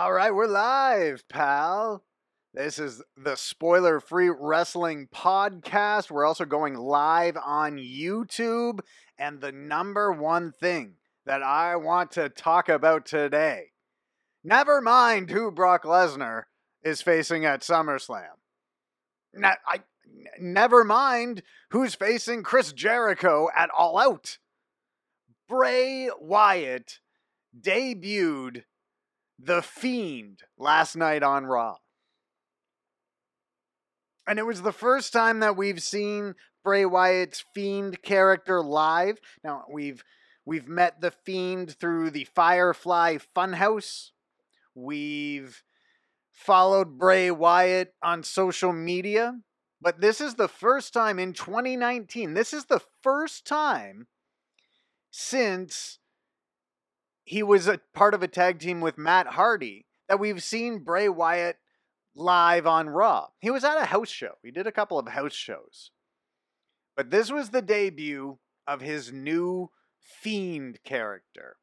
All right, we're live, pal. This is the spoiler free wrestling podcast. We're also going live on YouTube. And the number one thing that I want to talk about today never mind who Brock Lesnar is facing at SummerSlam. Ne- I, never mind who's facing Chris Jericho at All Out. Bray Wyatt debuted The Fiend last night on Raw. And it was the first time that we've seen Bray Wyatt's Fiend character live. Now, we've we've met the Fiend through the Firefly Funhouse. We've followed Bray Wyatt on social media, but this is the first time in 2019. This is the first time since he was a part of a tag team with Matt Hardy that we've seen Bray Wyatt live on Raw. He was at a house show. He did a couple of house shows. But this was the debut of his new Fiend character.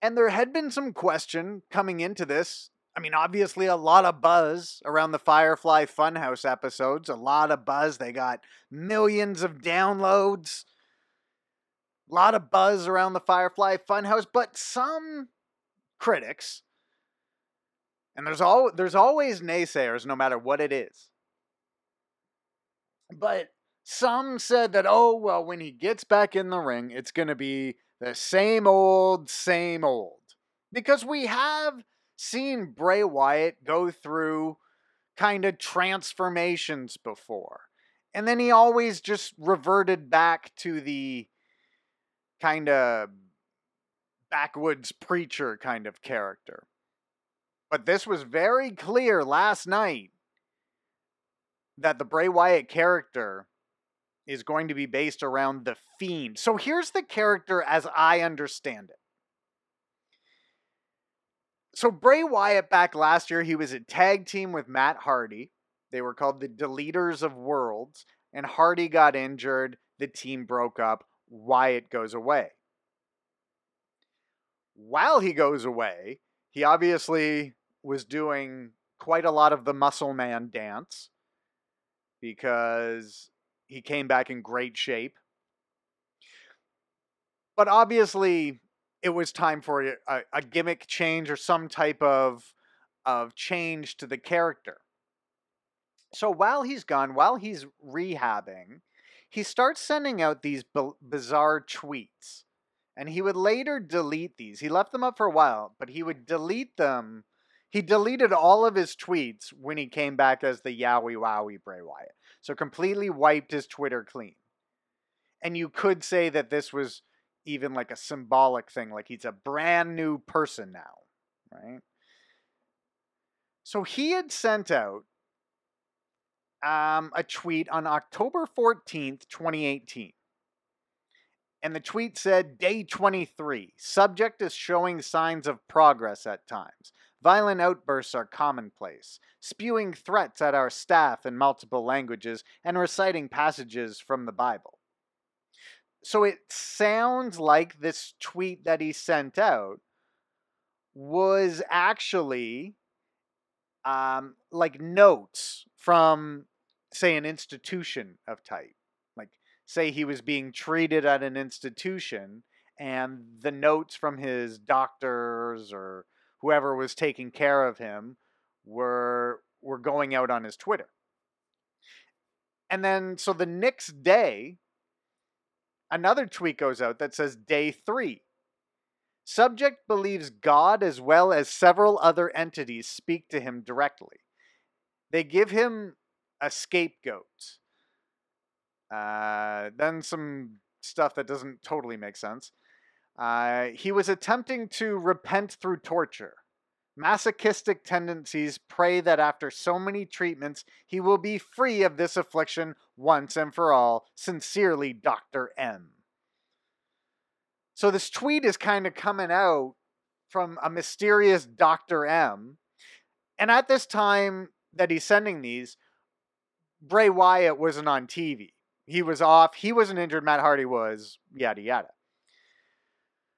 And there had been some question coming into this. I mean, obviously, a lot of buzz around the Firefly Funhouse episodes. A lot of buzz. They got millions of downloads. A lot of buzz around the Firefly Funhouse. But some critics, and there's all there's always naysayers, no matter what it is. But some said that, oh well, when he gets back in the ring, it's going to be the same old, same old. Because we have seen Bray Wyatt go through kind of transformations before. And then he always just reverted back to the kind of backwoods preacher kind of character. But this was very clear last night that the Bray Wyatt character is going to be based around the Fiend. So here's the character as I understand it. So Bray Wyatt back last year, he was a tag team with Matt Hardy. They were called the Deleters of Worlds, and Hardy got injured. The team broke up. Wyatt goes away. While he goes away, he obviously was doing quite a lot of the muscle man dance because he came back in great shape. But obviously, it was time for a, a, gimmick change or some type of of change to the character. So while he's gone, while he's rehabbing, he starts sending out these b- bizarre tweets. And he would later delete these. He left them up for a while, but he would delete them. He deleted all of his tweets when he came back as the Yowie Wowie Bray Wyatt. So completely wiped his Twitter clean. And you could say that this was even like a symbolic thing, like he's a brand new person now, right? So he had sent out um, a tweet on October 14th, 2018. And the tweet said, Day 23. Subject is showing signs of progress at times. Violent outbursts are commonplace, spewing threats at our staff in multiple languages and reciting passages from the Bible. So it sounds like this tweet that he sent out was actually um, like notes from, say, an institution of type. Like, say he was being treated at an institution, and the notes from his doctors or whoever was taking care of him were were going out on his Twitter. And then so the next day another tweet goes out that says day 3. Subject believes God as well as several other entities speak to him directly. They give him a scapegoat. Uh, then some stuff that doesn't totally make sense. Uh, he was attempting to repent through torture. Masochistic tendencies pray that after so many treatments, he will be free of this affliction once and for all. Sincerely, Dr. M. So this tweet is kind of coming out from a mysterious Dr. M. And at this time that he's sending these, Bray Wyatt wasn't on TV. He was off. He wasn't injured. Matt Hardy was. Yada, yada.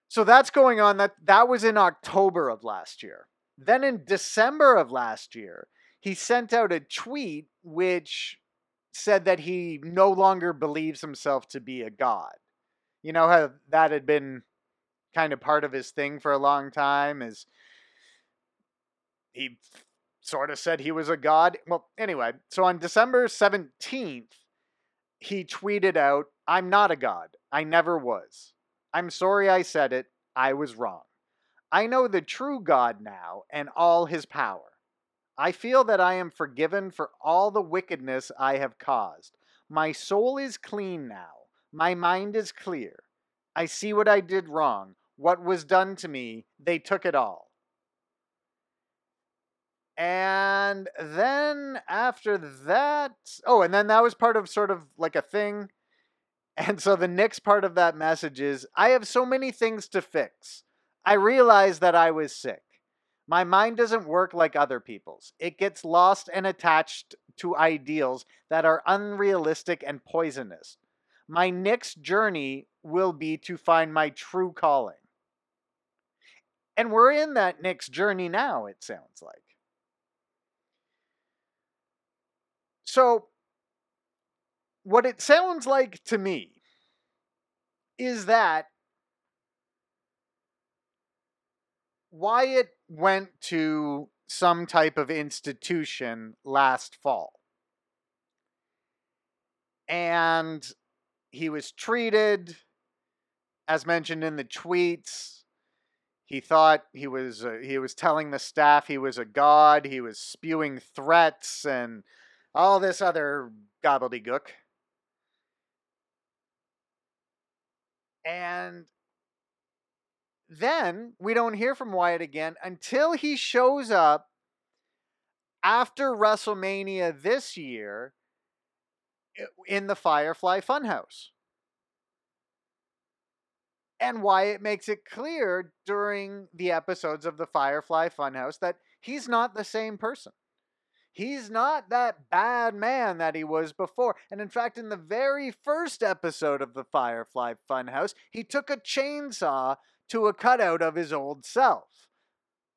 So that's going on. That that was in October of last year. Then in December of last year, he sent out a tweet which said that he no longer believes himself to be a god. You know how that had been kind of part of his thing for a long time is he sort of said he was a god. Well, anyway, so on December 17th, he tweeted out, I'm not a god. I never was. I'm sorry I said it. I was wrong. I know the true God now and all his power. I feel that I am forgiven for all the wickedness I have caused. My soul is clean now. My mind is clear. I see what I did wrong. What was done to me, they took it all. And then after that, oh, and then that was part of sort of like a thing. And so the next part of that message is I have so many things to fix. I realized that I was sick. My mind doesn't work like other people's. It gets lost and attached to ideals that are unrealistic and poisonous. My next journey will be to find my true calling. And we're in that next journey now, it sounds like. So, what it sounds like to me is that Wyatt went to some type of institution last fall. And he was treated, as mentioned in the tweets. He thought he was uh, he was telling the staff he was a god. He was spewing threats and all this other gobbledygook. And then we don't hear from Wyatt again until he shows up after WrestleMania this year in the Firefly Funhouse. And Wyatt makes it clear during the episodes of the Firefly Funhouse that he's not the same person. He's not that bad man that he was before. And in fact, in the very first episode of the Firefly Funhouse, he took a chainsaw to a cutout of his old self.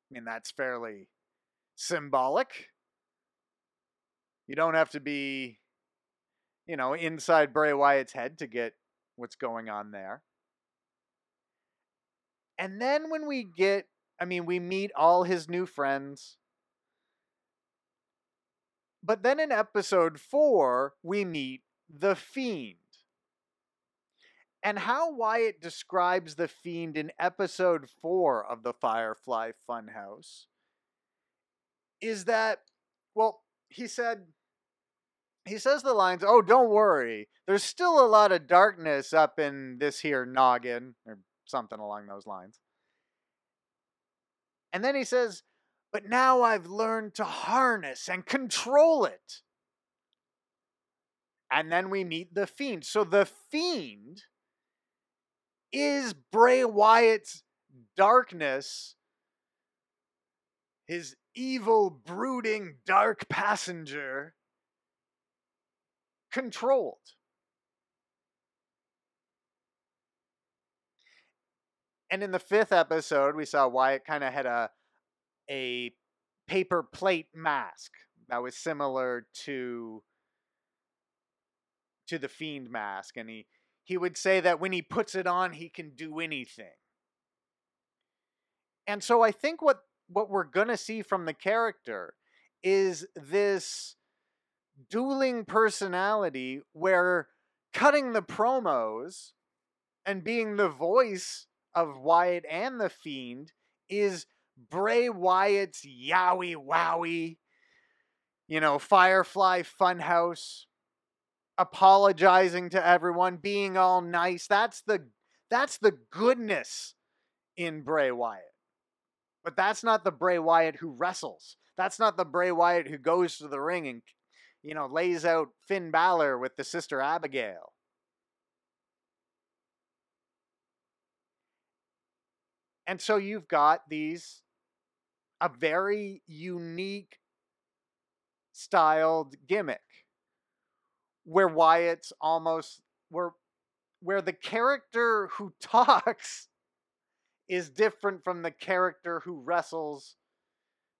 I mean, that's fairly symbolic. You don't have to be, you know, inside Bray Wyatt's head to get what's going on there. And then when we get, I mean, we meet all his new friends. But then in episode four, we meet the Fiend. And how Wyatt describes the Fiend in episode four of the Firefly Funhouse is that, well, he said, he says the lines, oh, don't worry, there's still a lot of darkness up in this here noggin, or something along those lines. And then he says, but now I've learned to harness and control it. And then we meet the Fiend. So the Fiend is Bray Wyatt's darkness, his evil, brooding, dark passenger, controlled. And in the fifth episode, we saw Wyatt kind of had a a paper plate mask that was similar to to the fiend mask and he he would say that when he puts it on he can do anything. And so i think what what we're going to see from the character is this dueling personality where cutting the promos and being the voice of Wyatt and the Fiend is Bray Wyatt's Yowie Wowie, you know, Firefly Funhouse, apologizing to everyone, being all nice. That's the that's the goodness in Bray Wyatt. But that's not the Bray Wyatt who wrestles. That's not the Bray Wyatt who goes to the ring and you know lays out Finn Balor with the sister Abigail. And so you've got these a very unique styled gimmick where Wyatt's almost where where the character who talks is different from the character who wrestles.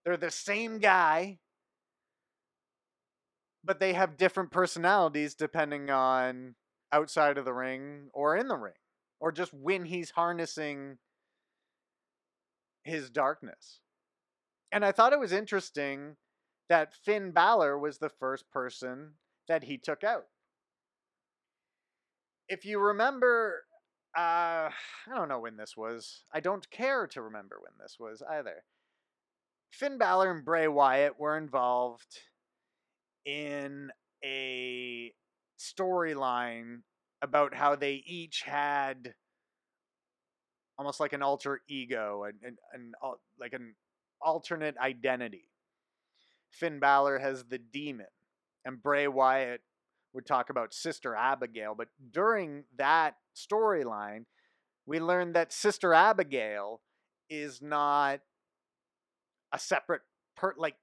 They're the same guy, but they have different personalities depending on outside of the ring or in the ring, or just when he's harnessing his darkness. And I thought it was interesting that Finn Balor was the first person that he took out. If you remember, uh, I don't know when this was. I don't care to remember when this was either. Finn Balor and Bray Wyatt were involved in a storyline about how they each had almost like an alter ego and an, an, like an alternate identity. Finn Balor has the demon, and Bray Wyatt would talk about Sister Abigail. But during that storyline, we learned that Sister Abigail is not a separate per like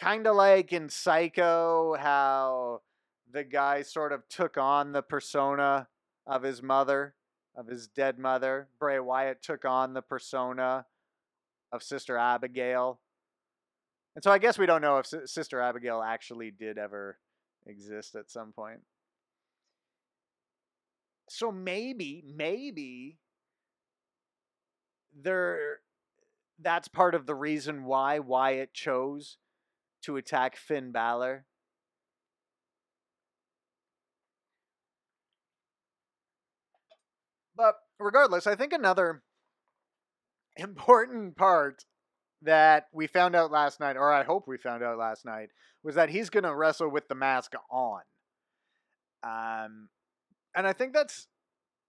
kind of like in Psycho how the guy sort of took on the persona of his mother, of his dead mother. Bray Wyatt took on the persona of Sister Abigail. And so I guess we don't know if S- Sister Abigail actually did ever exist at some point. So maybe, maybe there that's part of the reason why Wyatt chose to attack Finn Balor. But regardless, I think another important part that we found out last night, or I hope we found out last night, was that he's going to wrestle with the mask on. Um, and I think that's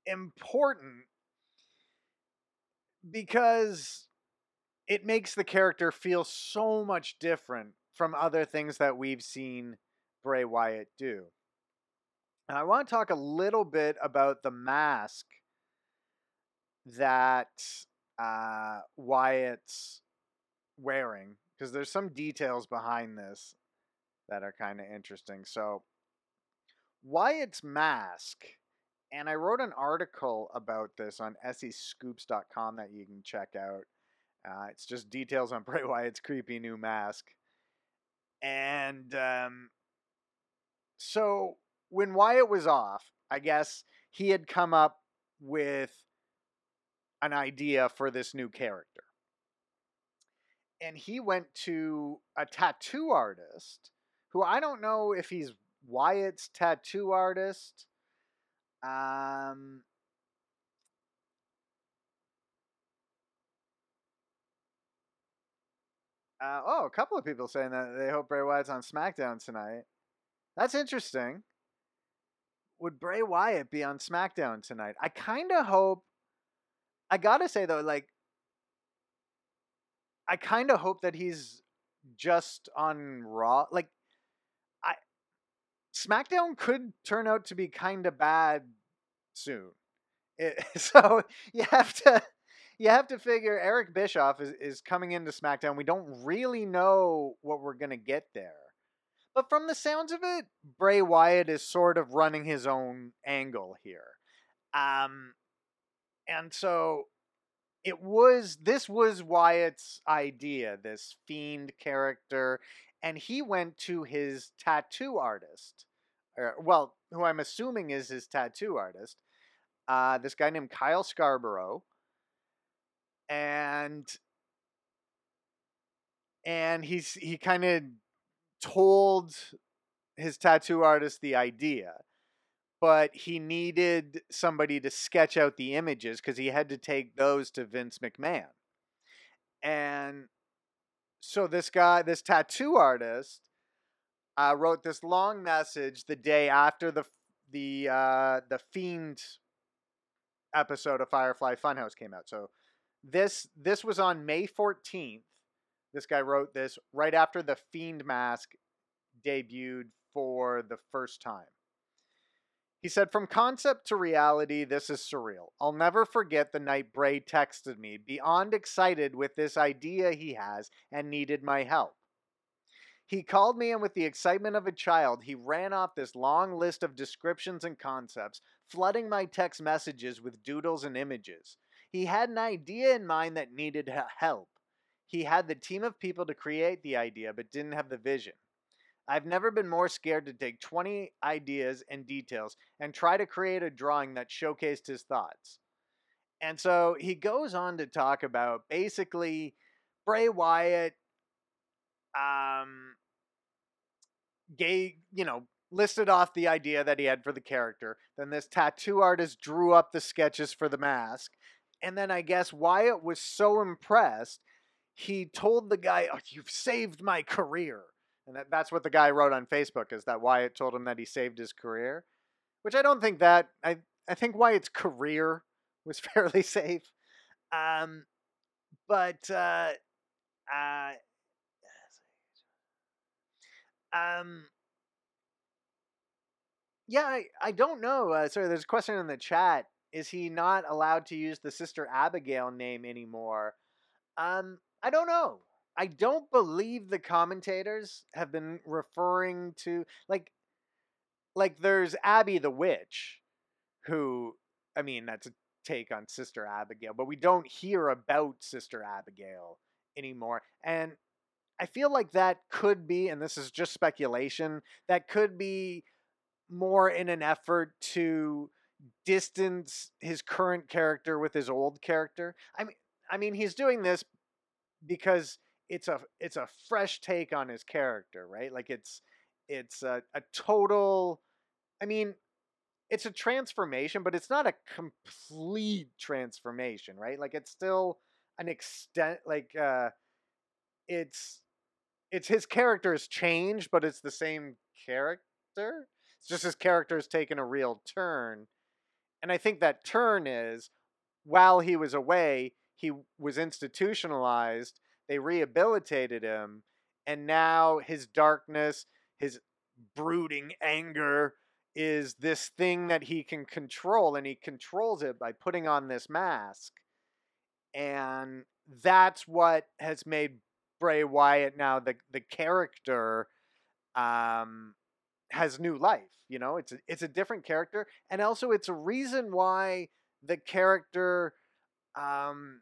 important because it makes the character feel so much different from other things that we've seen Bray Wyatt do. And I want to talk a little bit about the mask that uh, Wyatt's wearing because there's some details behind this that are kind of interesting. So, Wyatt's mask, and I wrote an article about this on SEScoops.com that you can check out. Uh, it's just details on Bray Wyatt's creepy new mask. And um, so, when Wyatt was off, I guess he had come up with an idea for this new character. And he went to a tattoo artist who I don't know if he's Wyatt's tattoo artist. Um, uh, oh, a couple of people saying that they hope Bray Wyatt's on SmackDown tonight. That's interesting. Would Bray Wyatt be on SmackDown tonight? I kind of hope I gotta say though, like, I kind of hope that he's just on Raw. Like, I SmackDown could turn out to be kind of bad soon. It, so you have to you have to figure Eric Bischoff is, is coming into SmackDown. We don't really know what we're gonna get there. But from the sounds of it, Bray Wyatt is sort of running his own angle here. Um, and so it was this was Wyatt's idea, this fiend character, and he went to his tattoo artist, or, well, who I'm assuming is his tattoo artist, uh, this guy named Kyle Scarborough, and and he's he kind of told his tattoo artist the idea but he needed somebody to sketch out the images because he had to take those to Vince McMahon. And so this guy, this tattoo artist, uh, wrote this long message the day after the the uh, the Fiend episode of Firefly Funhouse came out. So this this was on May 14th. This guy wrote this right after the Fiend mask debuted for the first time. He said, From concept to reality, this is surreal. I'll never forget the night Bray texted me, beyond excited with this idea he has and needed my help. He called me, and with the excitement of a child, he ran off this long list of descriptions and concepts, flooding my text messages with doodles and images. He had an idea in mind that needed help. He had the team of people to create the idea, but didn't have the vision. I've never been more scared to take 20 ideas and details and try to create a drawing that showcased his thoughts. And so he goes on to talk about basically Bray Wyatt um gay, you know, listed off the idea that he had for the character. Then this tattoo artist drew up the sketches for the mask. And then I guess Wyatt was so impressed, he told the guy, oh, You've saved my career. And that, that's what the guy wrote on Facebook is that Wyatt told him that he saved his career. Which I don't think that I I think Wyatt's career was fairly safe. Um but uh uh um yeah, I, I don't know. Uh, sorry, there's a question in the chat. Is he not allowed to use the Sister Abigail name anymore? Um, I don't know. I don't believe the commentators have been referring to like like there's Abby the witch who I mean that's a take on Sister Abigail, but we don't hear about Sister Abigail anymore. And I feel like that could be and this is just speculation, that could be more in an effort to distance his current character with his old character. I mean, I mean, he's doing this because it's a it's a fresh take on his character, right? Like it's it's a, a total. I mean, it's a transformation, but it's not a complete transformation, right? Like it's still an extent. Like uh, it's it's his character has changed, but it's the same character. It's just his character has taken a real turn. And I think that turn is while he was away, he was institutionalized, they rehabilitated him, and now his darkness, his brooding anger is this thing that he can control, and he controls it by putting on this mask. And that's what has made Bray Wyatt now the the character um, has new life. You know, it's a, it's a different character, and also it's a reason why the character, um,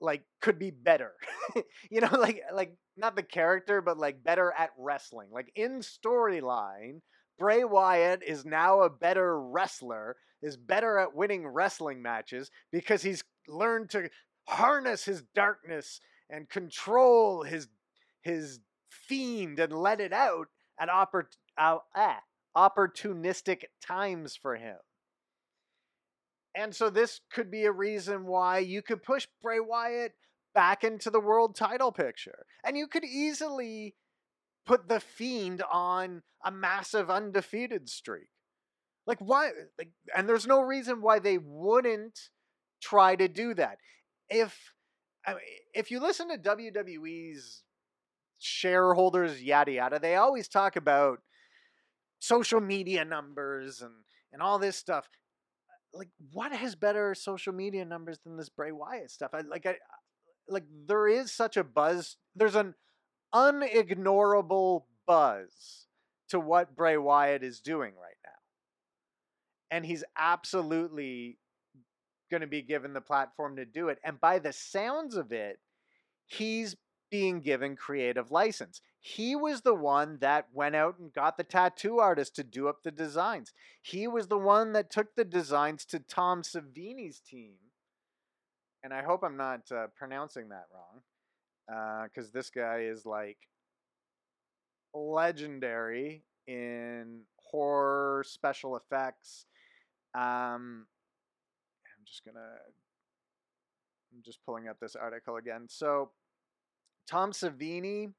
like could be better. you know, like like not the character, but like better at wrestling. Like in storyline, Bray Wyatt is now a better wrestler, is better at winning wrestling matches because he's learned to harness his darkness and control his his fiend and let it out at oppor- uh, ah, opportunistic times for him. And so this could be a reason why you could push Bray Wyatt back into the world title picture. And you could easily put the Fiend on a massive undefeated streak. Like why like and there's no reason why they wouldn't try to do that. If if you listen to WWE's shareholders, yada yada. They always talk about social media numbers and and all this stuff. Like, what has better social media numbers than this Bray Wyatt stuff? I like, I like there is such a buzz. There's an unignorable buzz to what Bray Wyatt is doing right now, and he's absolutely going to be given the platform to do it. And by the sounds of it, he's being given creative license. He was the one that went out and got the tattoo artist to do up the designs. He was the one that took the designs to Tom Savini's team. And I hope I'm not uh, pronouncing that wrong, because uh, this guy is like legendary in horror special effects. Um, I'm just gonna. I'm just pulling up this article again. So Tom Savini,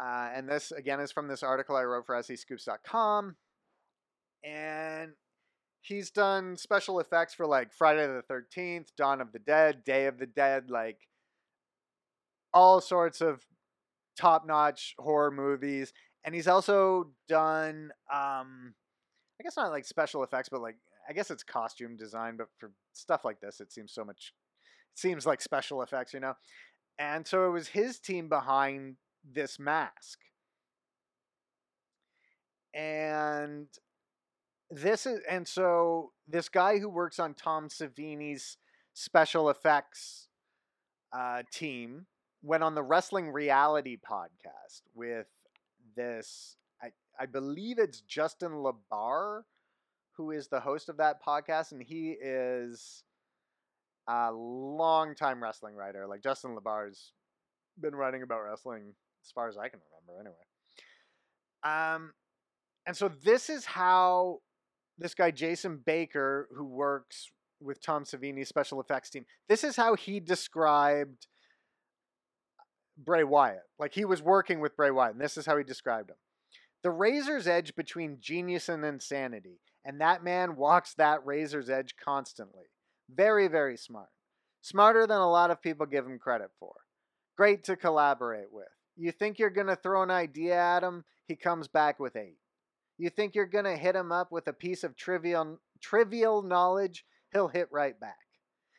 uh, and this again is from this article I wrote for SEScoops.com, and he's done special effects for like Friday the 13th, Dawn of the Dead, Day of the Dead, like all sorts of top notch horror movies. And he's also done, um, I guess not like special effects, but like, I guess it's costume design, but for stuff like this, it seems so much, it seems like special effects, you know? And so it was his team behind this mask. And this is and so this guy who works on Tom Savini's special effects uh, team went on the Wrestling Reality podcast with this. I I believe it's Justin LaBar, who is the host of that podcast, and he is a long time wrestling writer. Like Justin LaBar's been writing about wrestling as far as I can remember, anyway. Um, and so this is how this guy Jason Baker, who works with Tom Savini's special effects team, this is how he described Bray Wyatt. Like he was working with Bray Wyatt, and this is how he described him. The razor's edge between genius and insanity, and that man walks that razor's edge constantly. Very, very smart. Smarter than a lot of people give him credit for. Great to collaborate with. You think you're going to throw an idea at him, he comes back with eight. You think you're going to hit him up with a piece of trivial, trivial knowledge, he'll hit right back.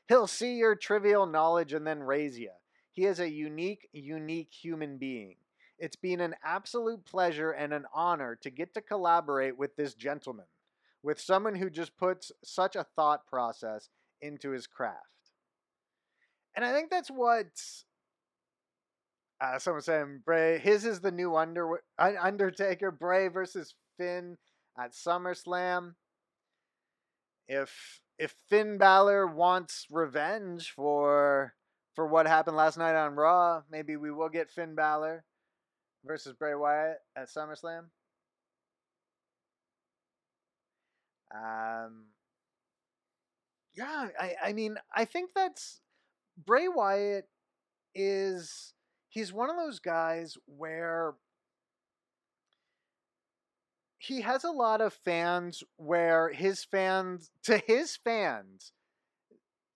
He'll see your trivial knowledge and then raise you. He is a unique, unique human being. It's been an absolute pleasure and an honor to get to collaborate with this gentleman, with someone who just puts such a thought process into his craft. And I think that's what uh, someone saying Bray. His is the new Under Undertaker. Bray versus Finn at SummerSlam. If if Finn Balor wants revenge for for what happened last night on Raw, maybe we will get Finn Balor versus Bray Wyatt at SummerSlam. Um, yeah, I, I mean, I think that's Bray Wyatt is he's one of those guys where he has a lot of fans where his fans to his fans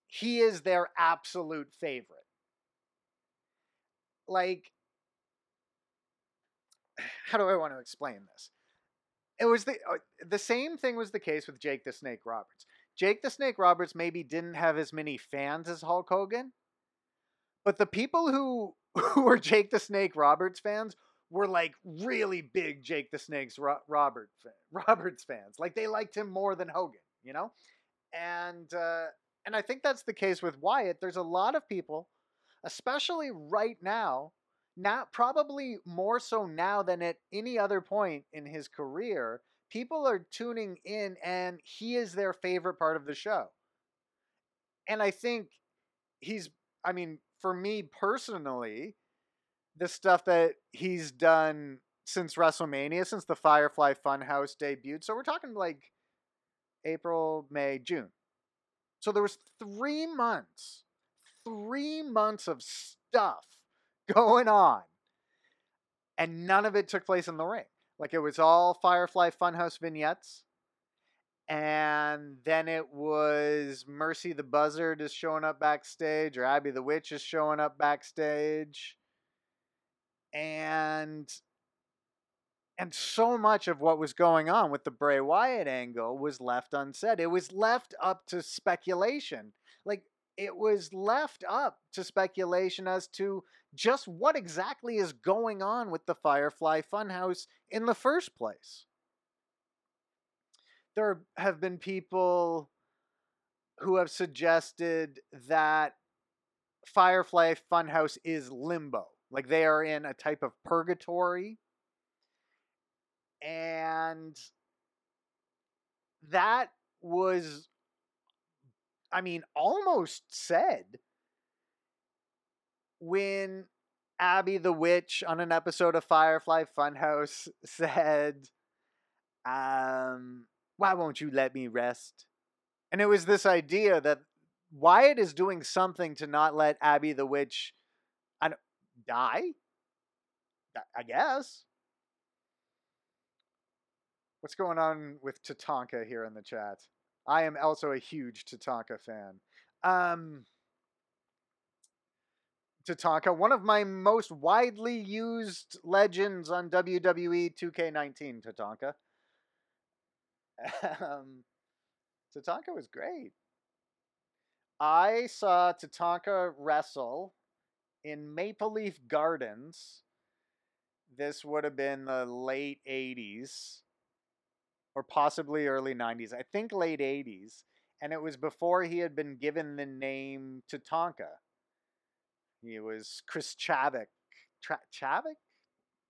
he is their absolute favorite like how do i want to explain this it was the uh, the same thing was the case with Jake the Snake Roberts. Jake the Snake Roberts maybe didn't have as many fans as Hulk Hogan, but the people who who were Jake the Snake Roberts fans were like really big Jake the Snake's Ro- Robert Roberts fans. Like they liked him more than Hogan, you know? And uh, and I think that's the case with Wyatt. There's a lot of people, especially right now, not probably more so now than at any other point in his career, people are tuning in and he is their favorite part of the show. And I think he's I mean, for me personally, the stuff that he's done since WrestleMania, since the Firefly Funhouse debuted. So we're talking like April, May, June. So there was three months, three months of stuff going on, and none of it took place in the ring. Like it was all Firefly Funhouse vignettes and then it was Mercy the Buzzard is showing up backstage, or Abby the Witch is showing up backstage, and and so much of what was going on with the Bray Wyatt angle was left unsaid. It was left up to speculation. Like it was left up to speculation as to just what exactly is going on with the Firefly Funhouse in the first place there have been people who have suggested that Firefly Funhouse is limbo. Like they are in a type of purgatory. And that was, I mean, almost said when Abby the Witch on an episode of Firefly Funhouse said, um, why won't you let me rest? And it was this idea that Wyatt is doing something to not let Abby the witch I die. I guess. What's going on with Tatanka here in the chat? I am also a huge Tatanka fan. Um, Tatanka, one of my most widely used legends on WWE 2K19, Tatanka. um, Tatanka was great. I saw Tatanka wrestle in Maple Leaf Gardens. This would have been the late 80s. or possibly early 90s. I think late 80s. And it was before he had been given the name Tatanka. He was Chris Chavik. Tra- Chavik?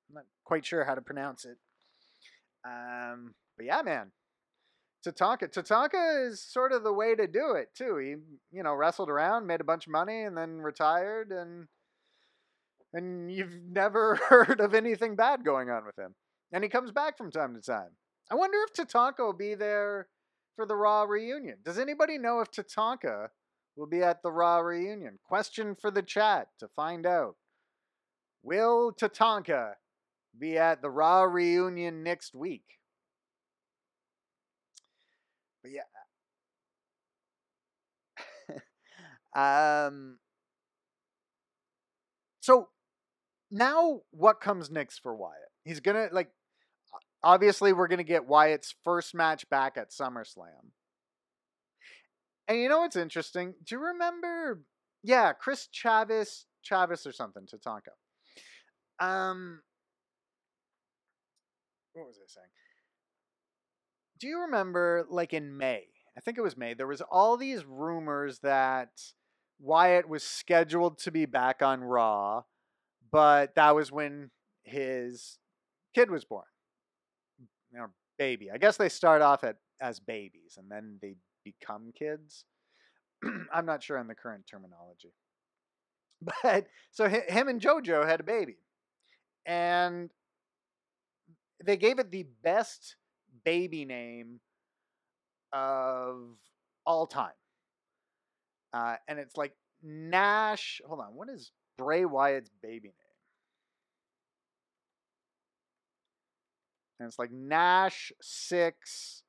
I'm not quite sure how to pronounce it. Um, but yeah, man. Tatanka. Tatanka is sort of the way to do it, too. He, you know, wrestled around, made a bunch of money, and then retired, and and you've never heard of anything bad going on with him. And he comes back from time to time. I wonder if Tatanka will be there for the Raw reunion. Does anybody know if Tatanka will be at the Raw reunion? Question for the chat to find out. Will Tatanka be at the Raw reunion next week? But yeah. um so now what comes next for Wyatt? He's gonna like obviously we're gonna get Wyatt's first match back at SummerSlam. And you know what's interesting? Do you remember? Yeah, Chris Chavis, Chavis or something, Tatanka. Um, what was I saying? Do you remember, like in May? I think it was May. There was all these rumors that Wyatt was scheduled to be back on Raw, but that was when his kid was born, or baby. I guess they start off at as babies and then they become kids. I'm not sure on the current terminology, but so him and JoJo had a baby, and they gave it the best baby name of all time. Uh, and it's like Knash. Hold on, what is Bray Wyatt's baby name? And it's like Knash Sixx.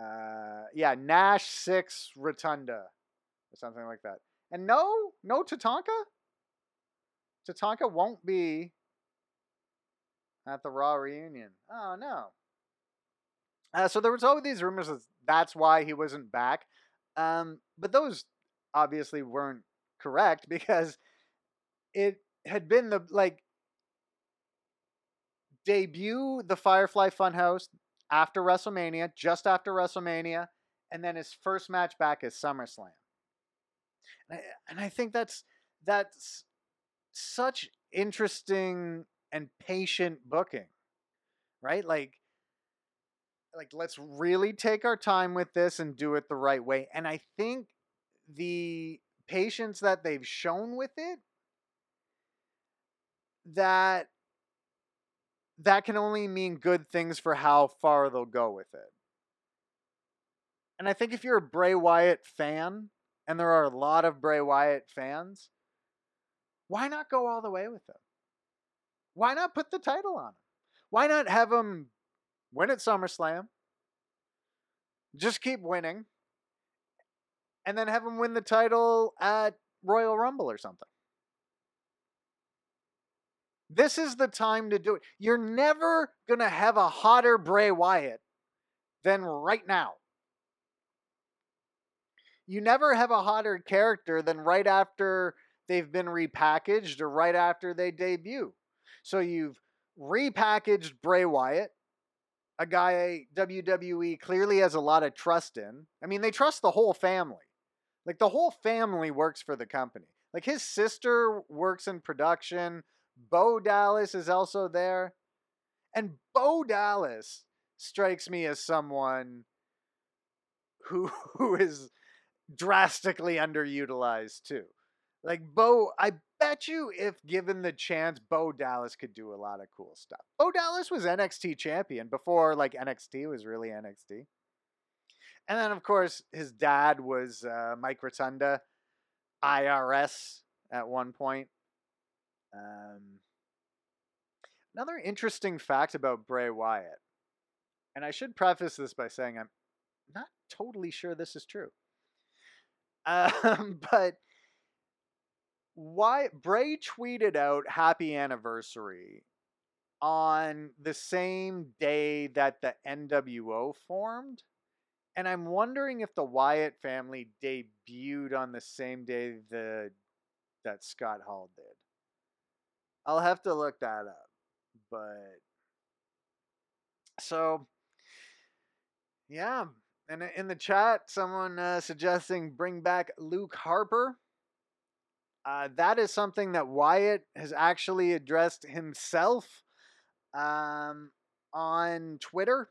Uh, yeah, Knash Sixx Rotunda or something like that. And no, no Tatanka. Tatanka won't be at the Raw reunion. Oh no. Uh, so there was all these rumors that that's why he wasn't back, um, but those obviously weren't correct because it had been the like debut the Firefly Funhouse after WrestleMania, just after WrestleMania, and then his first match back is SummerSlam. And I, and I think that's that's such interesting and patient booking, right? Like, like let's really take our time with this and do it the right way. And I think the patience that they've shown with it that that can only mean good things for how far they'll go with it. And I think if you're a Bray Wyatt fan, and there are a lot of Bray Wyatt fans, why not go all the way with him? Why not put the title on him? Why not have him win at SummerSlam? Just keep winning. And then have him win the title at Royal Rumble or something. This is the time to do it. You're never going to have a hotter Bray Wyatt than right now. You never have a hotter character than right after they've been repackaged or right after they debut. So you've repackaged Bray Wyatt, a guy WWE clearly has a lot of trust in. I mean, they trust the whole family. Like the whole family works for the company. Like his sister works in production. Bo Dallas is also there. And Bo Dallas strikes me as someone who who is drastically underutilized too. Like Bo, I bet you if given the chance, Bo Dallas could do a lot of cool stuff. Bo Dallas was NXT champion before like NXT was really NXT. And then of course his dad was uh, Mike Rotunda, IRS at one point. Um, another interesting fact about Bray Wyatt, and I should preface this by saying I'm not totally sure this is true. Um, but why Bray tweeted out happy anniversary on the same day that the NWO formed. And I'm wondering if the Wyatt family debuted on the same day the that Scott Hall did. I'll have to look that up. But So, yeah. And in the chat, someone uh, suggesting bring back Luke Harper. Uh, that is something that Wyatt has actually addressed himself um, on Twitter.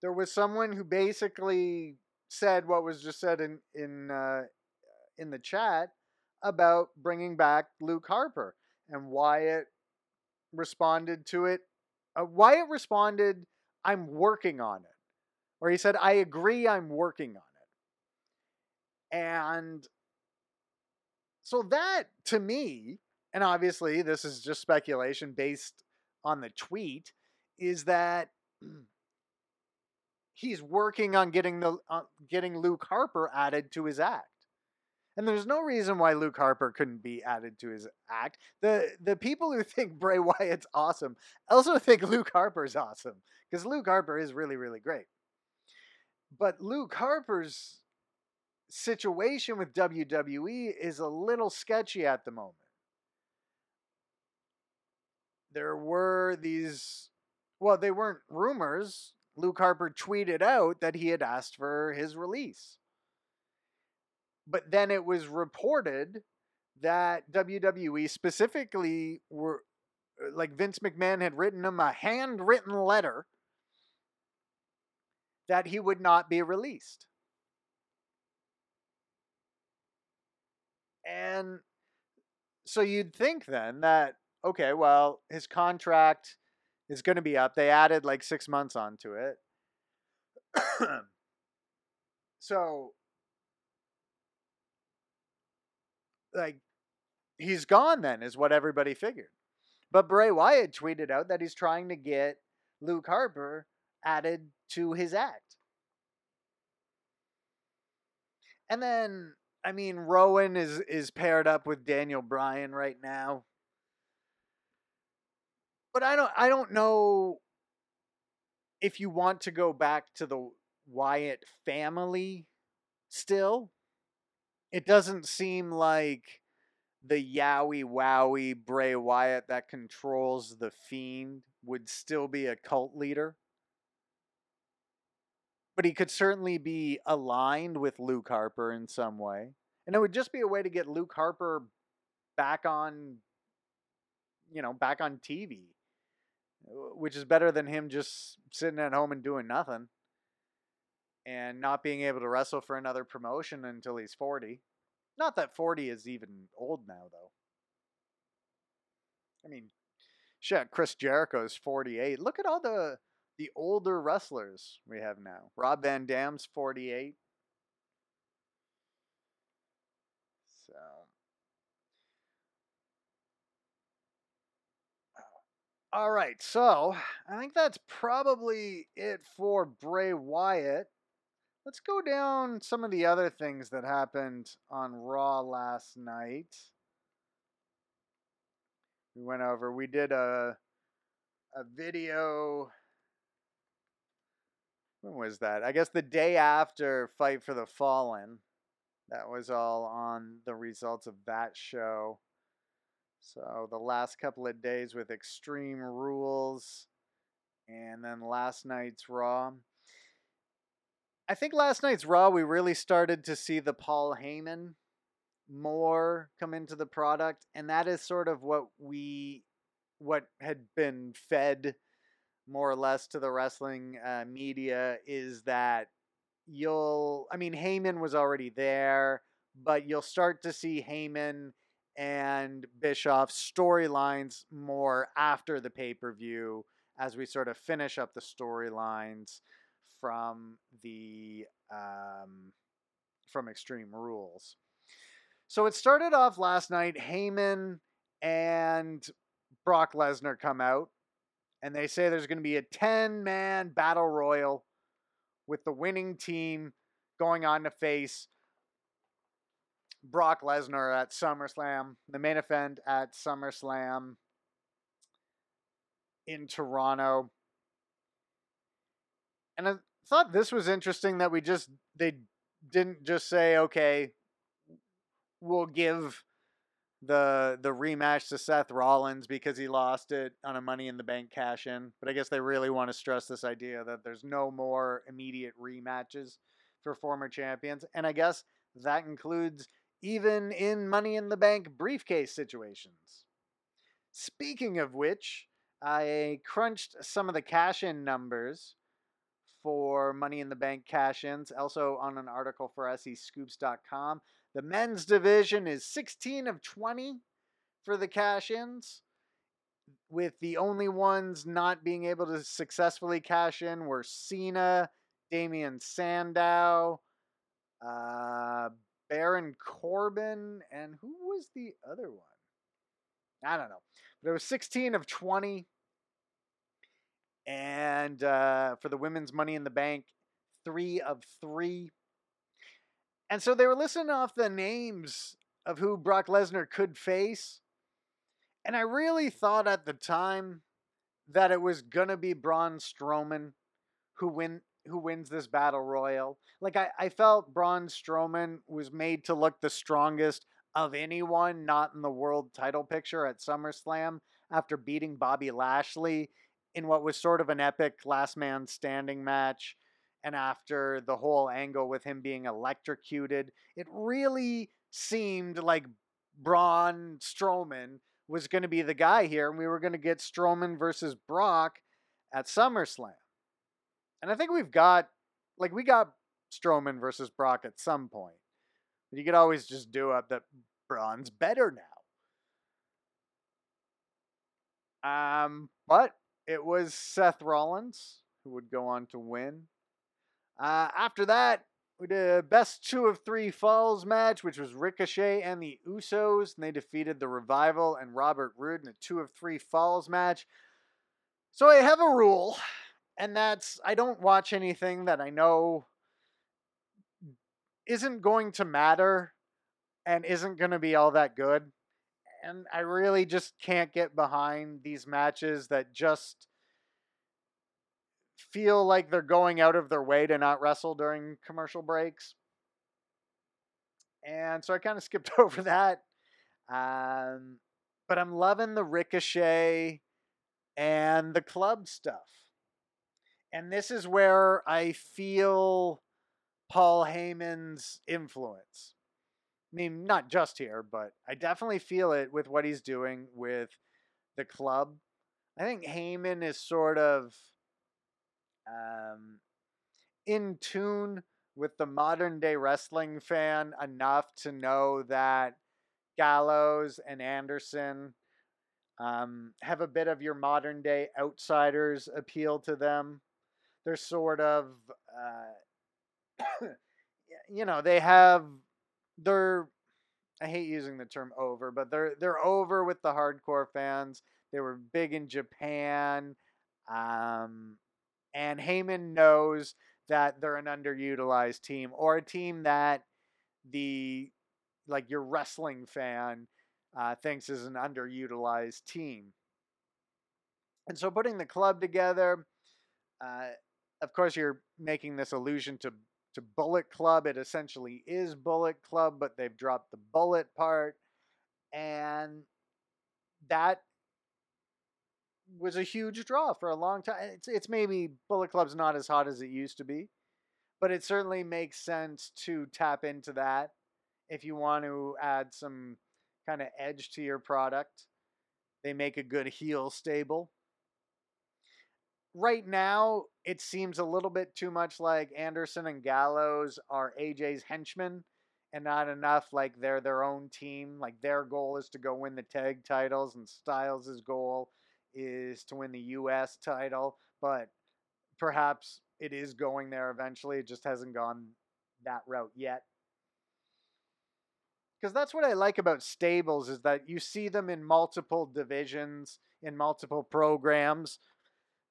There was someone who basically said what was just said in in uh, in the chat about bringing back Luke Harper, and Wyatt responded to it. Uh, Wyatt responded, "I'm working on it," or he said, "I agree, I'm working on it," and so that to me, and obviously this is just speculation based on the tweet, is that he's working on getting the uh, getting Luke Harper added to his act. And there's no reason why Luke Harper couldn't be added to his act. The the people who think Bray Wyatt's awesome also think Luke Harper's awesome because Luke Harper is really really great. But Luke Harper's situation with WWE is a little sketchy at the moment. There were these, well, they weren't rumors. Luke Harper tweeted out that he had asked for his release. But then it was reported that WWE specifically were like Vince McMahon had written him a handwritten letter that he would not be released. And so you'd think then that, okay, well, his contract is going to be up. They added like six months onto it. so, like, he's gone then, is what everybody figured. But Bray Wyatt tweeted out that he's trying to get Luke Harper added to his act. And then I mean, Rowan is is paired up with Daniel Bryan right now. But I don't I don't know if you want to go back to the Wyatt family still. It doesn't seem like the Yowie Wowie Bray Wyatt that controls the Fiend would still be a cult leader but he could certainly be aligned with Luke Harper in some way. And it would just be a way to get Luke Harper back on, you know, back on TV, which is better than him just sitting at home and doing nothing and not being able to wrestle for another promotion until he's 40. Not that 40 is even old now, though. I mean, shit, Chris Jericho is 48. Look at all the the older wrestlers we have now. Rob Van Dam's 48. So. All right, so I think that's probably it for Bray Wyatt. Let's go down some of the other things that happened on Raw last night. We went over. We did a a video when was that? I guess the day after Fight for the Fallen. That was all on the results of that show. So the last couple of days with Extreme Rules and then last night's Raw. I think last night's Raw we really started to see the Paul Heyman more come into the product and that is sort of what we what had been fed more or less to the wrestling uh, media is that you'll, I mean, Heyman was already there, but you'll start to see Heyman and Bischoff storylines more after the pay per view as we sort of finish up the storylines from the um, from Extreme Rules. So it started off last night. Heyman and Brock Lesnar come out and they say there's going to be a 10 man battle royal with the winning team going on to face Brock Lesnar at SummerSlam, the main event at SummerSlam in Toronto. And I thought this was interesting that we just, they didn't just say, okay, we'll give the the rematch to Seth Rollins because he lost it on a Money in the Bank cash in. But I guess they really want to stress this idea that there's no more immediate rematches for former champions, and I guess that includes even in Money in the Bank briefcase situations. Speaking of which, I crunched some of the cash in numbers for Money in the Bank cash ins, also on an article for SEScoops.com. The men's division is 16 of 20 for the cash ins, with the only ones not being able to successfully cash in were Cena, Damien Sandow, uh, Baron Corbin, and who was the other one? I don't know. But it was 16 of 20. And uh, for the women's Money in the Bank, three of three. And so they were listing off the names of who Brock Lesnar could face. And I really thought at the time that it was to be Braun Strowman who win who wins this battle royal. Like I, I felt Braun Strowman was made to look the strongest of anyone not in the world title picture at SummerSlam after beating Bobby Lashley in what was sort of an epic last man standing match and after the whole angle with him being electrocuted, it really seemed like Braun Strowman was going to be the guy here, and we were going to get Strowman versus Brock at SummerSlam. And I think we've got, like, we got Strowman versus Brock at some point. But you could always just do up that Braun's better now. Um, but it was Seth Rollins who would go on to win. Uh, after that, we did a best two of three falls match, which was Ricochet and the Usos, and they defeated the Revival and Robert Roode in a two of three falls match. So I have a rule, and that's I don't watch anything that I know isn't going to matter and isn't going to be all that good. And I really just can't get behind these matches that just feel like they're going out of their way to not wrestle during commercial breaks. And so I kind of skipped over that. Um, but I'm loving the Ricochet and the club stuff. And this is where I feel Paul Heyman's influence. I mean, not just here, but I definitely feel it with what he's doing with the club. I think Heyman is sort of um, in tune with the modern day wrestling fan enough to know that Gallows and Anderson um, have a bit of your modern day outsiders appeal to them. They're sort of, uh, you know, they have, they're, I hate using the term over, but they're they're over with the hardcore fans. They were big in Japan. Um, and Heyman knows that they're an underutilized team or a team that the like your wrestling fan uh, thinks is an underutilized team. And so putting the club together, uh, of course, you're making this allusion to to Bullet Club. It essentially is Bullet Club, but they've dropped the bullet part, and that was a huge draw for a long time. It's it's maybe Bullet Club's not as hot as it used to be, but it certainly makes sense to tap into that if you want to add some kind of edge to your product. They make a good heel stable. Right now, it seems a little bit too much like Anderson and Gallows are AJ's henchmen and not enough like they're their own team. Like their goal is to go win the tag titles, and Styles' goal is to win the U.S. title, but perhaps it is going there eventually. It just hasn't gone that route yet. Because that's what I like about stables is that you see them in multiple divisions, in multiple programs.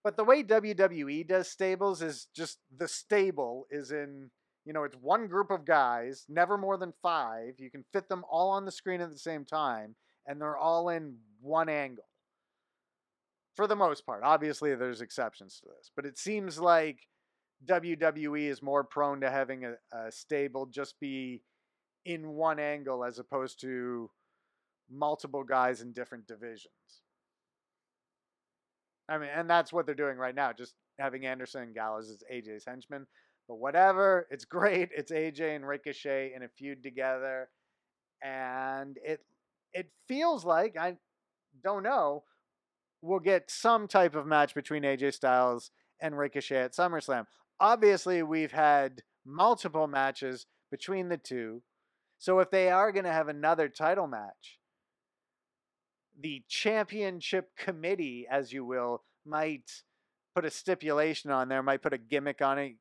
But the way WWE does stables is just the stable is in, you know, it's one group of guys, never more than five. You can fit them all on the screen at the same time, and they're all in one angle for the most part. Obviously, there's exceptions to this, but it seems like WWE is more prone to having a, a stable just be in one angle as opposed to multiple guys in different divisions. I mean, and that's what they're doing right now, just having Anderson and Gallows as AJ's henchmen. But whatever, it's great. It's AJ and Ricochet in a feud together, and it it feels like I don't know we'll get some type of match between AJ Styles and Ricochet at SummerSlam. Obviously, we've had multiple matches between the two. So if they are going to have another title match, the championship committee, as you will, might put a stipulation on there, might put a gimmick on it,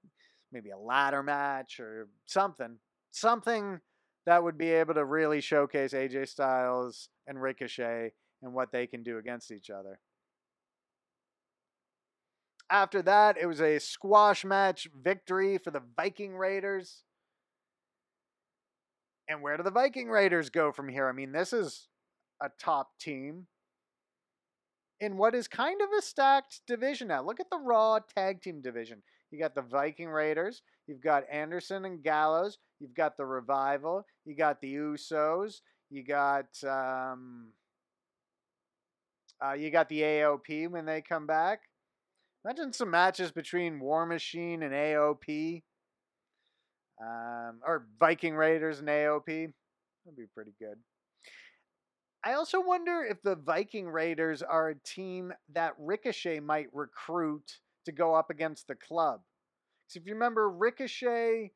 maybe a ladder match or something. Something that would be able to really showcase AJ Styles and Ricochet and what they can do against each other. After that, it was a squash match victory for the Viking Raiders. And where do the Viking Raiders go from here? I mean, this is a top team in what is kind of a stacked division now. Look at the Raw tag team division. You got the Viking Raiders, you've got Anderson and Gallows, you've got the Revival, you got the Usos, you got um, uh, you got the AOP when they come back. Imagine some matches between War Machine and AOP. Um, or Viking Raiders and AOP. That'd be pretty good. I also wonder if the Viking Raiders are a team that Ricochet might recruit to go up against the club. Because if you remember, Ricochet,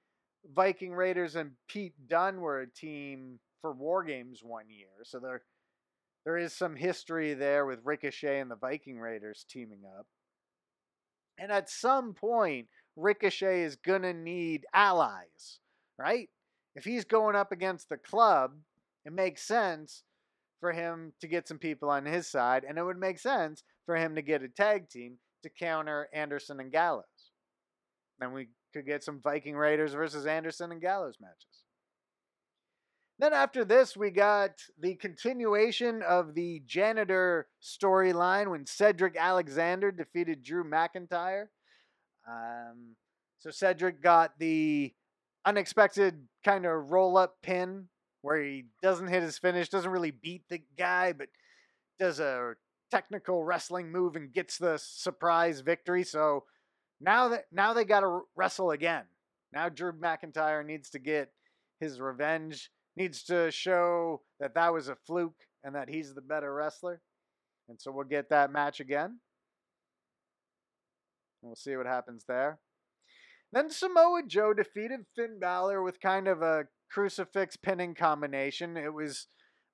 Viking Raiders, and Pete Dunne were a team for War Games one year. So there, there is some history there with Ricochet and the Viking Raiders teaming up. And at some point, Ricochet is going to need allies, right? If he's going up against the club, it makes sense for him to get some people on his side, and it would make sense for him to get a tag team to counter Anderson and Gallows. Then we could get some Viking Raiders versus Anderson and Gallows matches. Then after this, we got the continuation of the janitor storyline when Cedric Alexander defeated Drew McIntyre. Um, so Cedric got the unexpected kind of roll up pin where he doesn't hit his finish, doesn't really beat the guy, but does a technical wrestling move and gets the surprise victory. So now that now they got to wrestle again. Now Drew McIntyre needs to get his revenge needs to show that that was a fluke and that he's the better wrestler. And so we'll get that match again. We'll see what happens there. Then Samoa Joe defeated Finn Balor with kind of a crucifix pinning combination. It was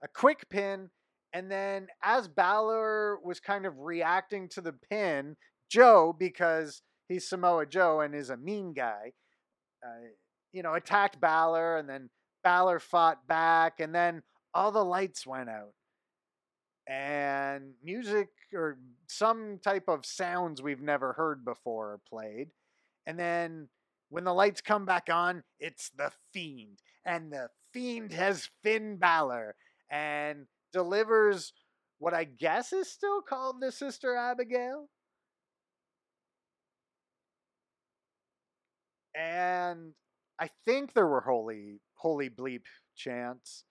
a quick pin, and then as Balor was kind of reacting to the pin, Joe, because he's Samoa Joe and is a mean guy, uh, you know, attacked Balor and then Balor fought back, and then all the lights went out. And music or some type of sounds we've never heard before are played. And then when the lights come back on, it's the Fiend. And the Fiend has Finn Balor and delivers what I guess is still called the Sister Abigail. And I think there were holy holy bleep chants.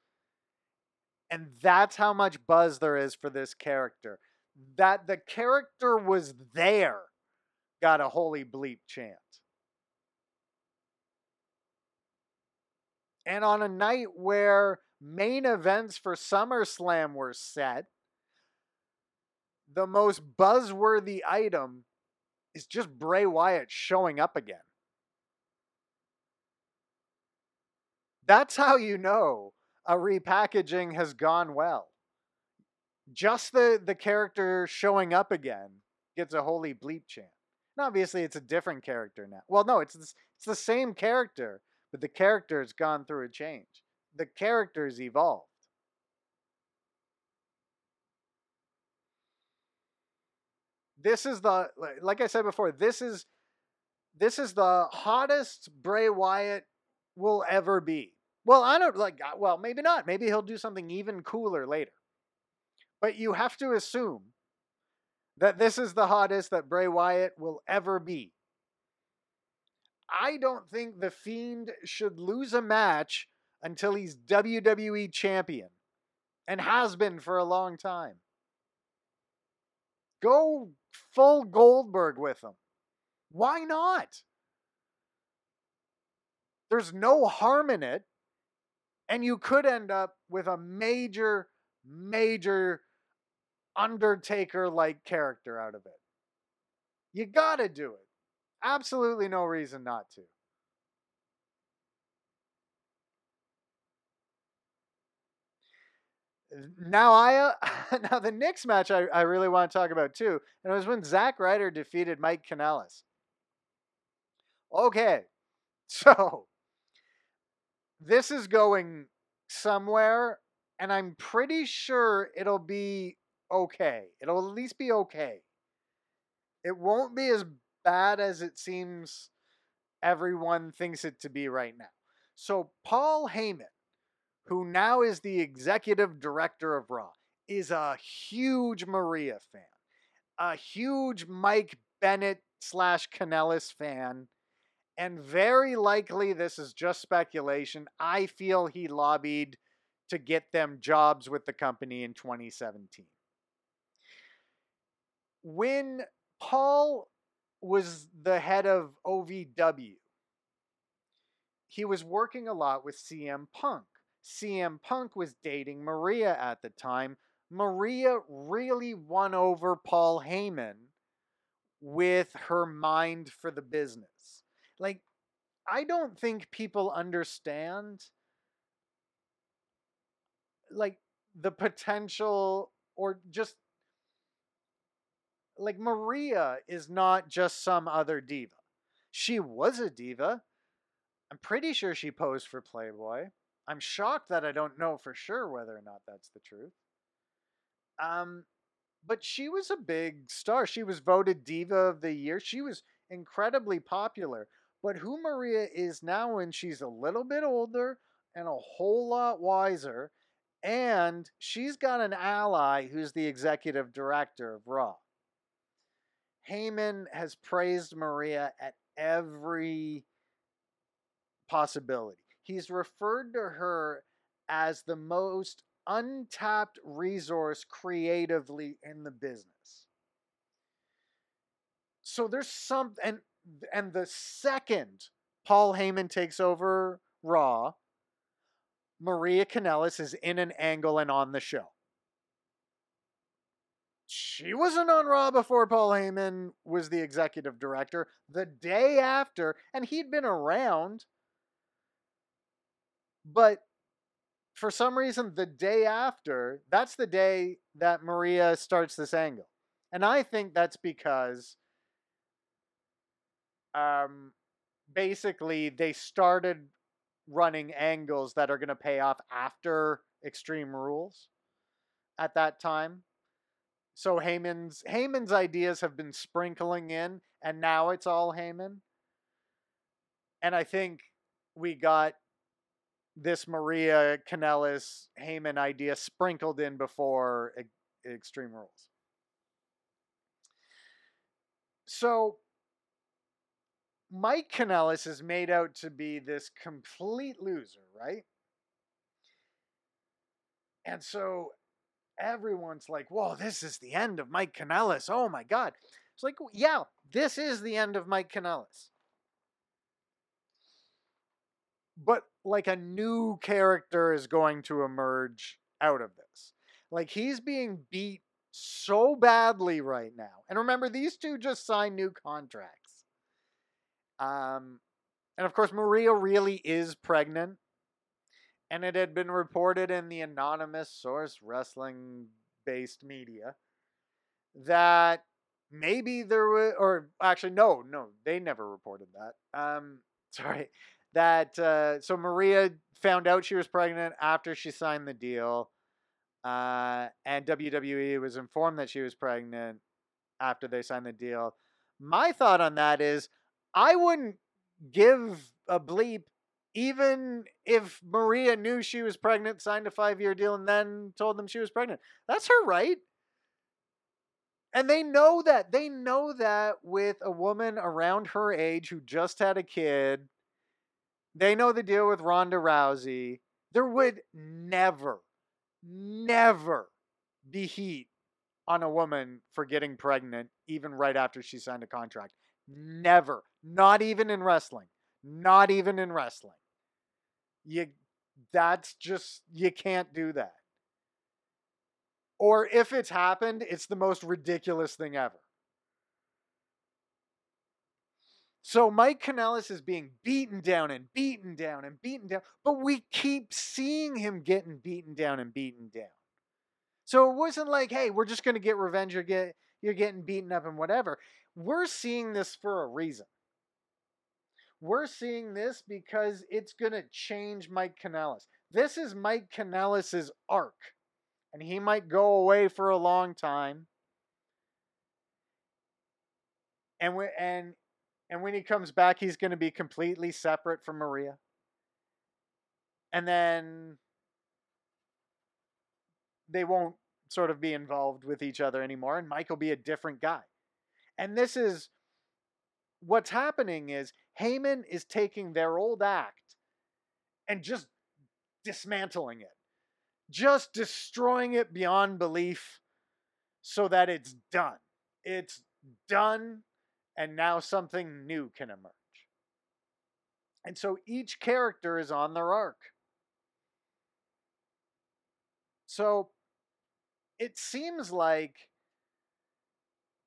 And that's how much buzz there is for this character. That the character was there got a holy bleep chant. And on a night where main events for SummerSlam were set, the most buzzworthy item is just Bray Wyatt showing up again. That's how you know a repackaging has gone well. Just the, the character showing up again gets a holy bleep chant. And obviously, it's a different character now. Well, no, it's it's the same character, but the character has gone through a change. The character's evolved. This is the like I said before. This is this is the hottest Bray Wyatt will ever be. Well, I don't like, well, maybe not. Maybe he'll do something even cooler later. But you have to assume that this is the hottest that Bray Wyatt will ever be. I don't think The Fiend should lose a match until he's WWE champion. and has been for a long time. Go full Goldberg with him. Why not? There's no harm in it. And you could end up with a major, major Undertaker like character out of it. You gotta do it. Absolutely no reason not to. Now I uh, now the next match I, I really want to talk about too, and it was when Zack Ryder defeated Mike Kanellis. Okay, so this is going somewhere, and I'm pretty sure it'll be okay. It'll at least be okay. It won't be as bad as it seems everyone thinks it to be right now. So Paul Heyman who now is the executive director of Raw, is a huge Maria fan, a huge Mike Bennett slash Kanellis fan, and very likely this is just speculation. I feel he lobbied to get them jobs with the company in 2017. When Paul was the head of OVW, he was working a lot with CM Punk CM Punk was dating Maria at the time. Maria really won over Paul Heyman with her mind for the business. Like, I don't think people understand like the potential or just like Maria is not just some other diva. She was a diva. I'm pretty sure she posed for Playboy. I'm shocked that I don't know for sure whether or not that's the truth. Um, but she was a big star. She was voted Diva of the Year. She was incredibly popular. But who Maria is now when she's a little bit older and a whole lot wiser, and she's got an ally who's the executive director of Raw. Heyman has praised Maria at every possibility. He's referred to her as the most untapped resource creatively in the business. So there's some and and the second Paul Heyman takes over Raw, Maria Kanellis is in an angle and on the show. She wasn't on Raw before Paul Heyman was the executive director. The day after, and he'd been around but for some reason, the day after, that's the day that Maria starts this angle. And I think that's because um, basically they started running angles that are going to pay off after Extreme Rules at that time. So Heyman's Heyman's ideas have been sprinkling in, and now it's all Heyman. And I think we got this Maria Kanellis Heyman idea sprinkled in before Extreme Rules. So Mike Kanellis is made out to be this complete loser, right? And so everyone's like, whoa, this is the end of Mike Kanellis. Oh my God. It's like, yeah, this is the end of Mike Kanellis. But like a new character is going to emerge out of this. Like he's being beat so badly right now. And remember, these two just signed new contracts. Um, and of course, Maria really is pregnant. And it had been reported in the anonymous source wrestling based media that maybe there was, or actually, no, no, they never reported that. Um, sorry that uh, so Maria found out she was pregnant after she signed the deal, uh, and WWE was informed that she was pregnant after they signed the deal. My thought on that is, I wouldn't give a bleep even if Maria knew she was pregnant, signed a five year deal, and then told them she was pregnant. That's her right. And they know that. They know that with a woman around her age who just had a kid they know the deal with Ronda Rousey. There would never, never be heat on a woman for getting pregnant, even right after she signed a contract. Never. Not even in wrestling. Not even in wrestling. You that's just you can't do that. Or if it's happened, it's the most ridiculous thing ever. So Mike Kanellis is being beaten down and beaten down and beaten down, but we keep seeing him getting beaten down and beaten down. So it wasn't like, hey, we're just going to get revenge or get you're getting beaten up and whatever. We're seeing this for a reason. We're seeing this because it's going to change Mike Kanellis. This is Mike Kanellis' arc, and he might go away for a long time. And we, and and when he comes back, he's going to be completely separate from Maria. And then they won't sort of be involved with each other anymore, and Mike will be a different guy. And this is what's happening is Heyman is taking their old act and just dismantling it, just destroying it beyond belief so that it's done. It's done, and now something new can emerge. And so each character is on their arc. So it seems like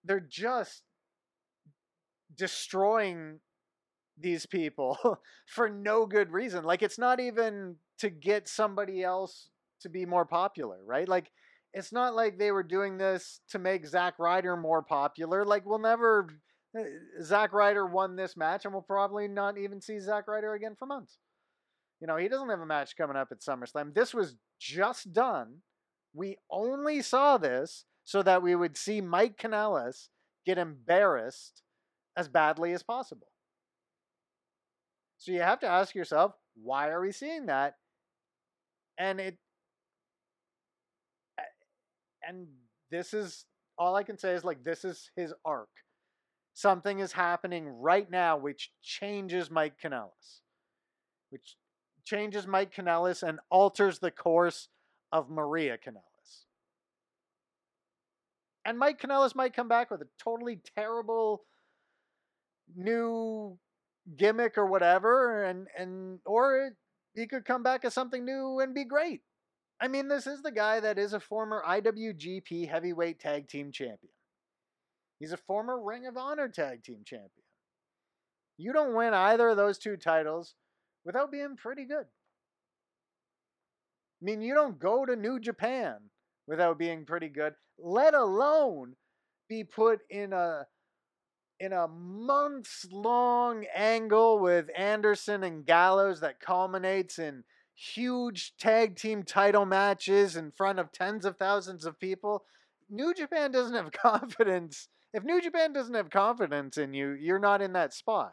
they're just destroying these people for no good reason. Like it's not even to get somebody else to be more popular, right? Like it's not like they were doing this to make Zack Ryder more popular. Like we'll never eh, Zack Ryder won this match and we'll probably not even see Zack Ryder again for months. You know, he doesn't have a match coming up at SummerSlam. This was just done we only saw this so that we would see Mike Kanellis get embarrassed as badly as possible. So you have to ask yourself, why are we seeing that? And it and this is all I can say is like this is his arc. Something is happening right now which changes Mike Kanellis. Which changes Mike Kanellis and alters the course of Maria Kanellis. And Mike Kanellis might come back with a totally terrible new gimmick or whatever, and and or he could come back as something new and be great. I mean, this is the guy that is a former IWGP Heavyweight Tag Team Champion. He's a former Ring of Honor Tag Team Champion. You don't win either of those two titles without being pretty good. I mean, you don't go to New Japan without being pretty good, let alone be put in a in a months long angle with Anderson and Gallows that culminates in huge tag team title matches in front of tens of thousands of people. New Japan doesn't have confidence. If New Japan doesn't have confidence in you, you're not in that spot.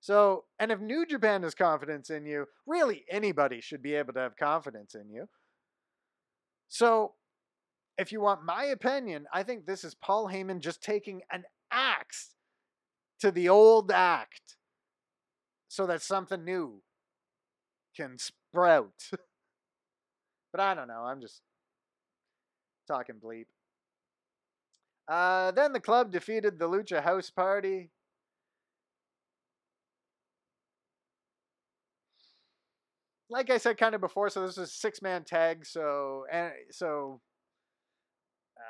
So, and if New Japan has confidence in you, really anybody should be able to have confidence in you. So, if you want my opinion, I think this is Paul Heyman just taking an axe to the old act so that something new can sprout. but I don't know. I'm just talking bleep. Uh, then the club defeated the Lucha House Party. like I said kind of before, so this is a six man tag. So and so,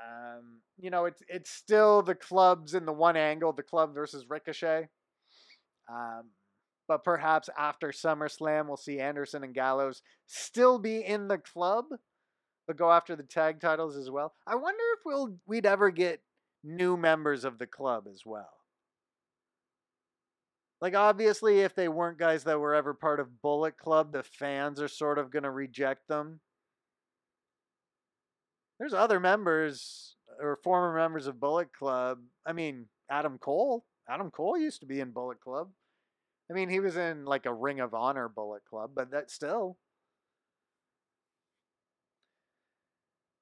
um, you know, it's it's still the clubs in the one angle, the club versus Ricochet. Um, but perhaps after SummerSlam, we'll see Anderson and Gallows still be in the club, but go after the tag titles as well. I wonder if we'll we'd ever get new members of the club as well. Like obviously, if they weren't guys that were ever part of Bullet Club, the fans are sort of gonna reject them. There's other members or former members of Bullet Club. I mean, Adam Cole. Adam Cole used to be in Bullet Club. I mean, he was in like a Ring of Honor Bullet Club, but that still.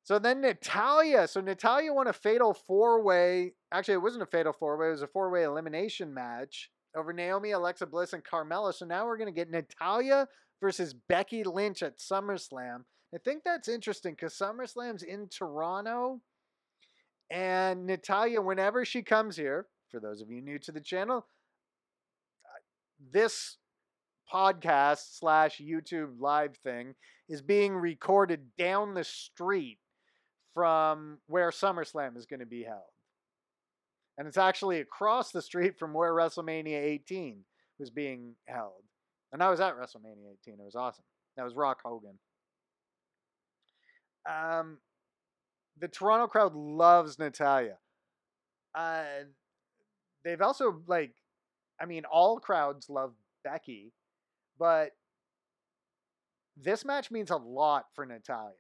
So then Natalya. So Natalya won a fatal four way. Actually, it wasn't a fatal four way, it was a four way elimination match over Naomi, Alexa Bliss, and Carmella. So now we're going to get Natalya versus Becky Lynch at SummerSlam I think that's interesting because SummerSlam's in Toronto. And Natalya, whenever she comes here, for those of you new to the channel, this podcast slash YouTube live thing is being recorded down the street from where SummerSlam is going to be held. And it's actually across the street from where WrestleMania 18 was being held. And I was at WrestleMania 18. It was awesome. That was Rock Hogan. Um, the Toronto crowd loves Natalya. Uh, they've also like, I mean, all crowds love Becky, but this match means a lot for Natalya.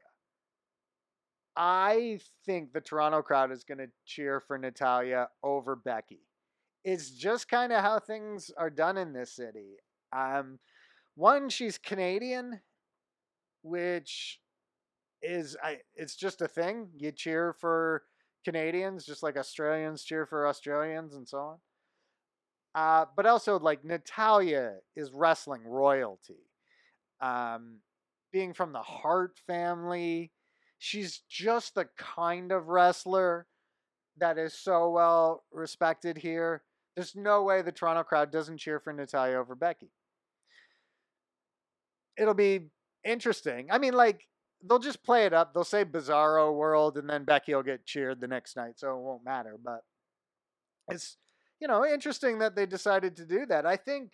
I think the Toronto crowd is going to cheer for Natalya over Becky. It's just kind of how things are done in this city. Um, one, she's Canadian, which is I. It's just a thing. You cheer for Canadians, just like Australians cheer for Australians, and so on. Uh, but also, like Natalya is wrestling royalty. Um, being from the Hart family, she's just the kind of wrestler that is so well respected here. There's no way the Toronto crowd doesn't cheer for Natalya over Becky. It'll be interesting. I mean, like, they'll just play it up. They'll say Bizarro World, and then Becky will get cheered the next night, so it won't matter. But it's, you know, interesting that they decided to do that. I think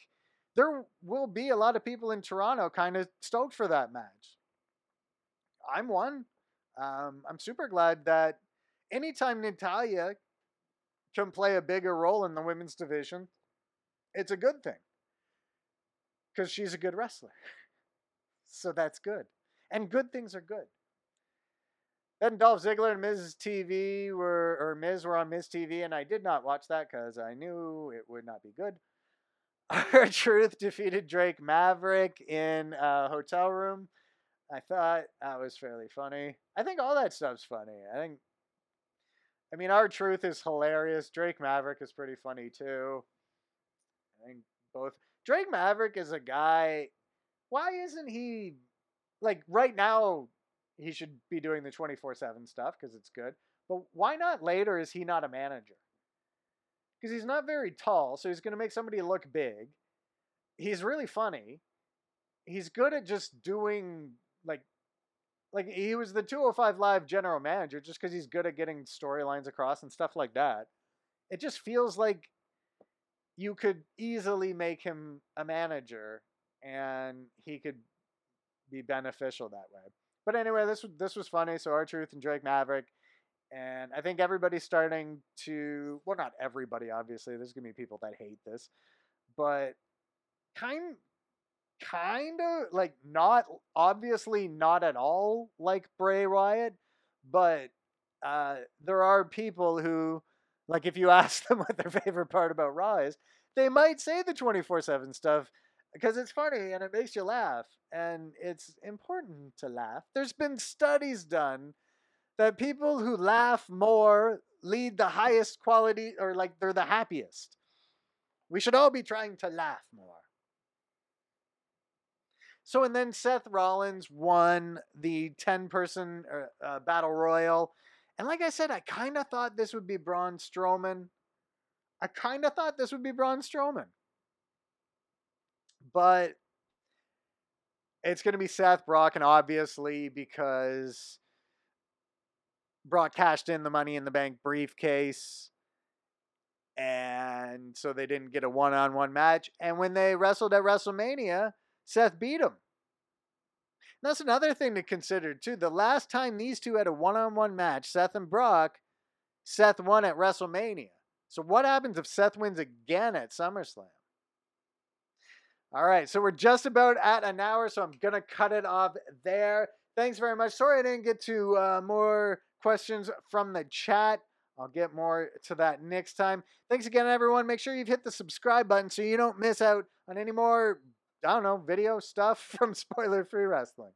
there will be a lot of people in Toronto kind of stoked for that match. I'm one. Um, I'm super glad that anytime Natalya can play a bigger role in the women's division, it's a good thing because she's a good wrestler. so that's good. And good things are good. Then Dolph Ziggler and Miz TV were, or Miz were on Miz TV, and I did not watch that because I knew it would not be good. R-Truth defeated Drake Maverick in a hotel room. I thought that was fairly funny. I think all that stuff's funny. I think, I mean, R-Truth is hilarious. Drake Maverick is pretty funny too. I think both. Drake Maverick is a guy. Why isn't he like right now? He should be doing the twenty four seven stuff because it's good. But why not later? Is he not a manager? Because he's not very tall, so he's going to make somebody look big. He's really funny. He's good at just doing like like he was the 205 live general manager just because he's good at getting storylines across and stuff like that it just feels like you could easily make him a manager and he could be beneficial that way. But anyway this this was funny. So R-Truth and drake maverick and i think everybody's starting to well not everybody obviously. There's gonna be people that hate this but kind kind of like not obviously not at all like Bray Wyatt, but uh, there are people who like if you ask them what their favorite part about Raw is, they might say the 24/7 stuff because it's funny and it makes you laugh and it's important to laugh. There's been studies done that people who laugh more lead the highest quality or like they're the happiest. We should all be trying to laugh more. So, and then Seth Rollins won the 10 person uh, uh, battle royal. And like I said, I kind of thought this would be Braun Strowman. I kind of thought this would be Braun Strowman. But it's going to be Seth Brock, and obviously because Brock cashed in the Money in the Bank briefcase. And so they didn't get a one on one match. And when they wrestled at WrestleMania, Seth beat him. That's another thing to consider, too. The last time these two had a one on one match, Seth and Brock, Seth won at WrestleMania. So, what happens if Seth wins again at SummerSlam? All right, so we're just about at an hour, so I'm going to cut it off there. Thanks very much. Sorry I didn't get to uh, more questions from the chat. I'll get more to that next time. Thanks again, everyone. Make sure you've hit the subscribe button so you don't miss out on any more I don't know, video stuff from Spoiler Free Wrestling.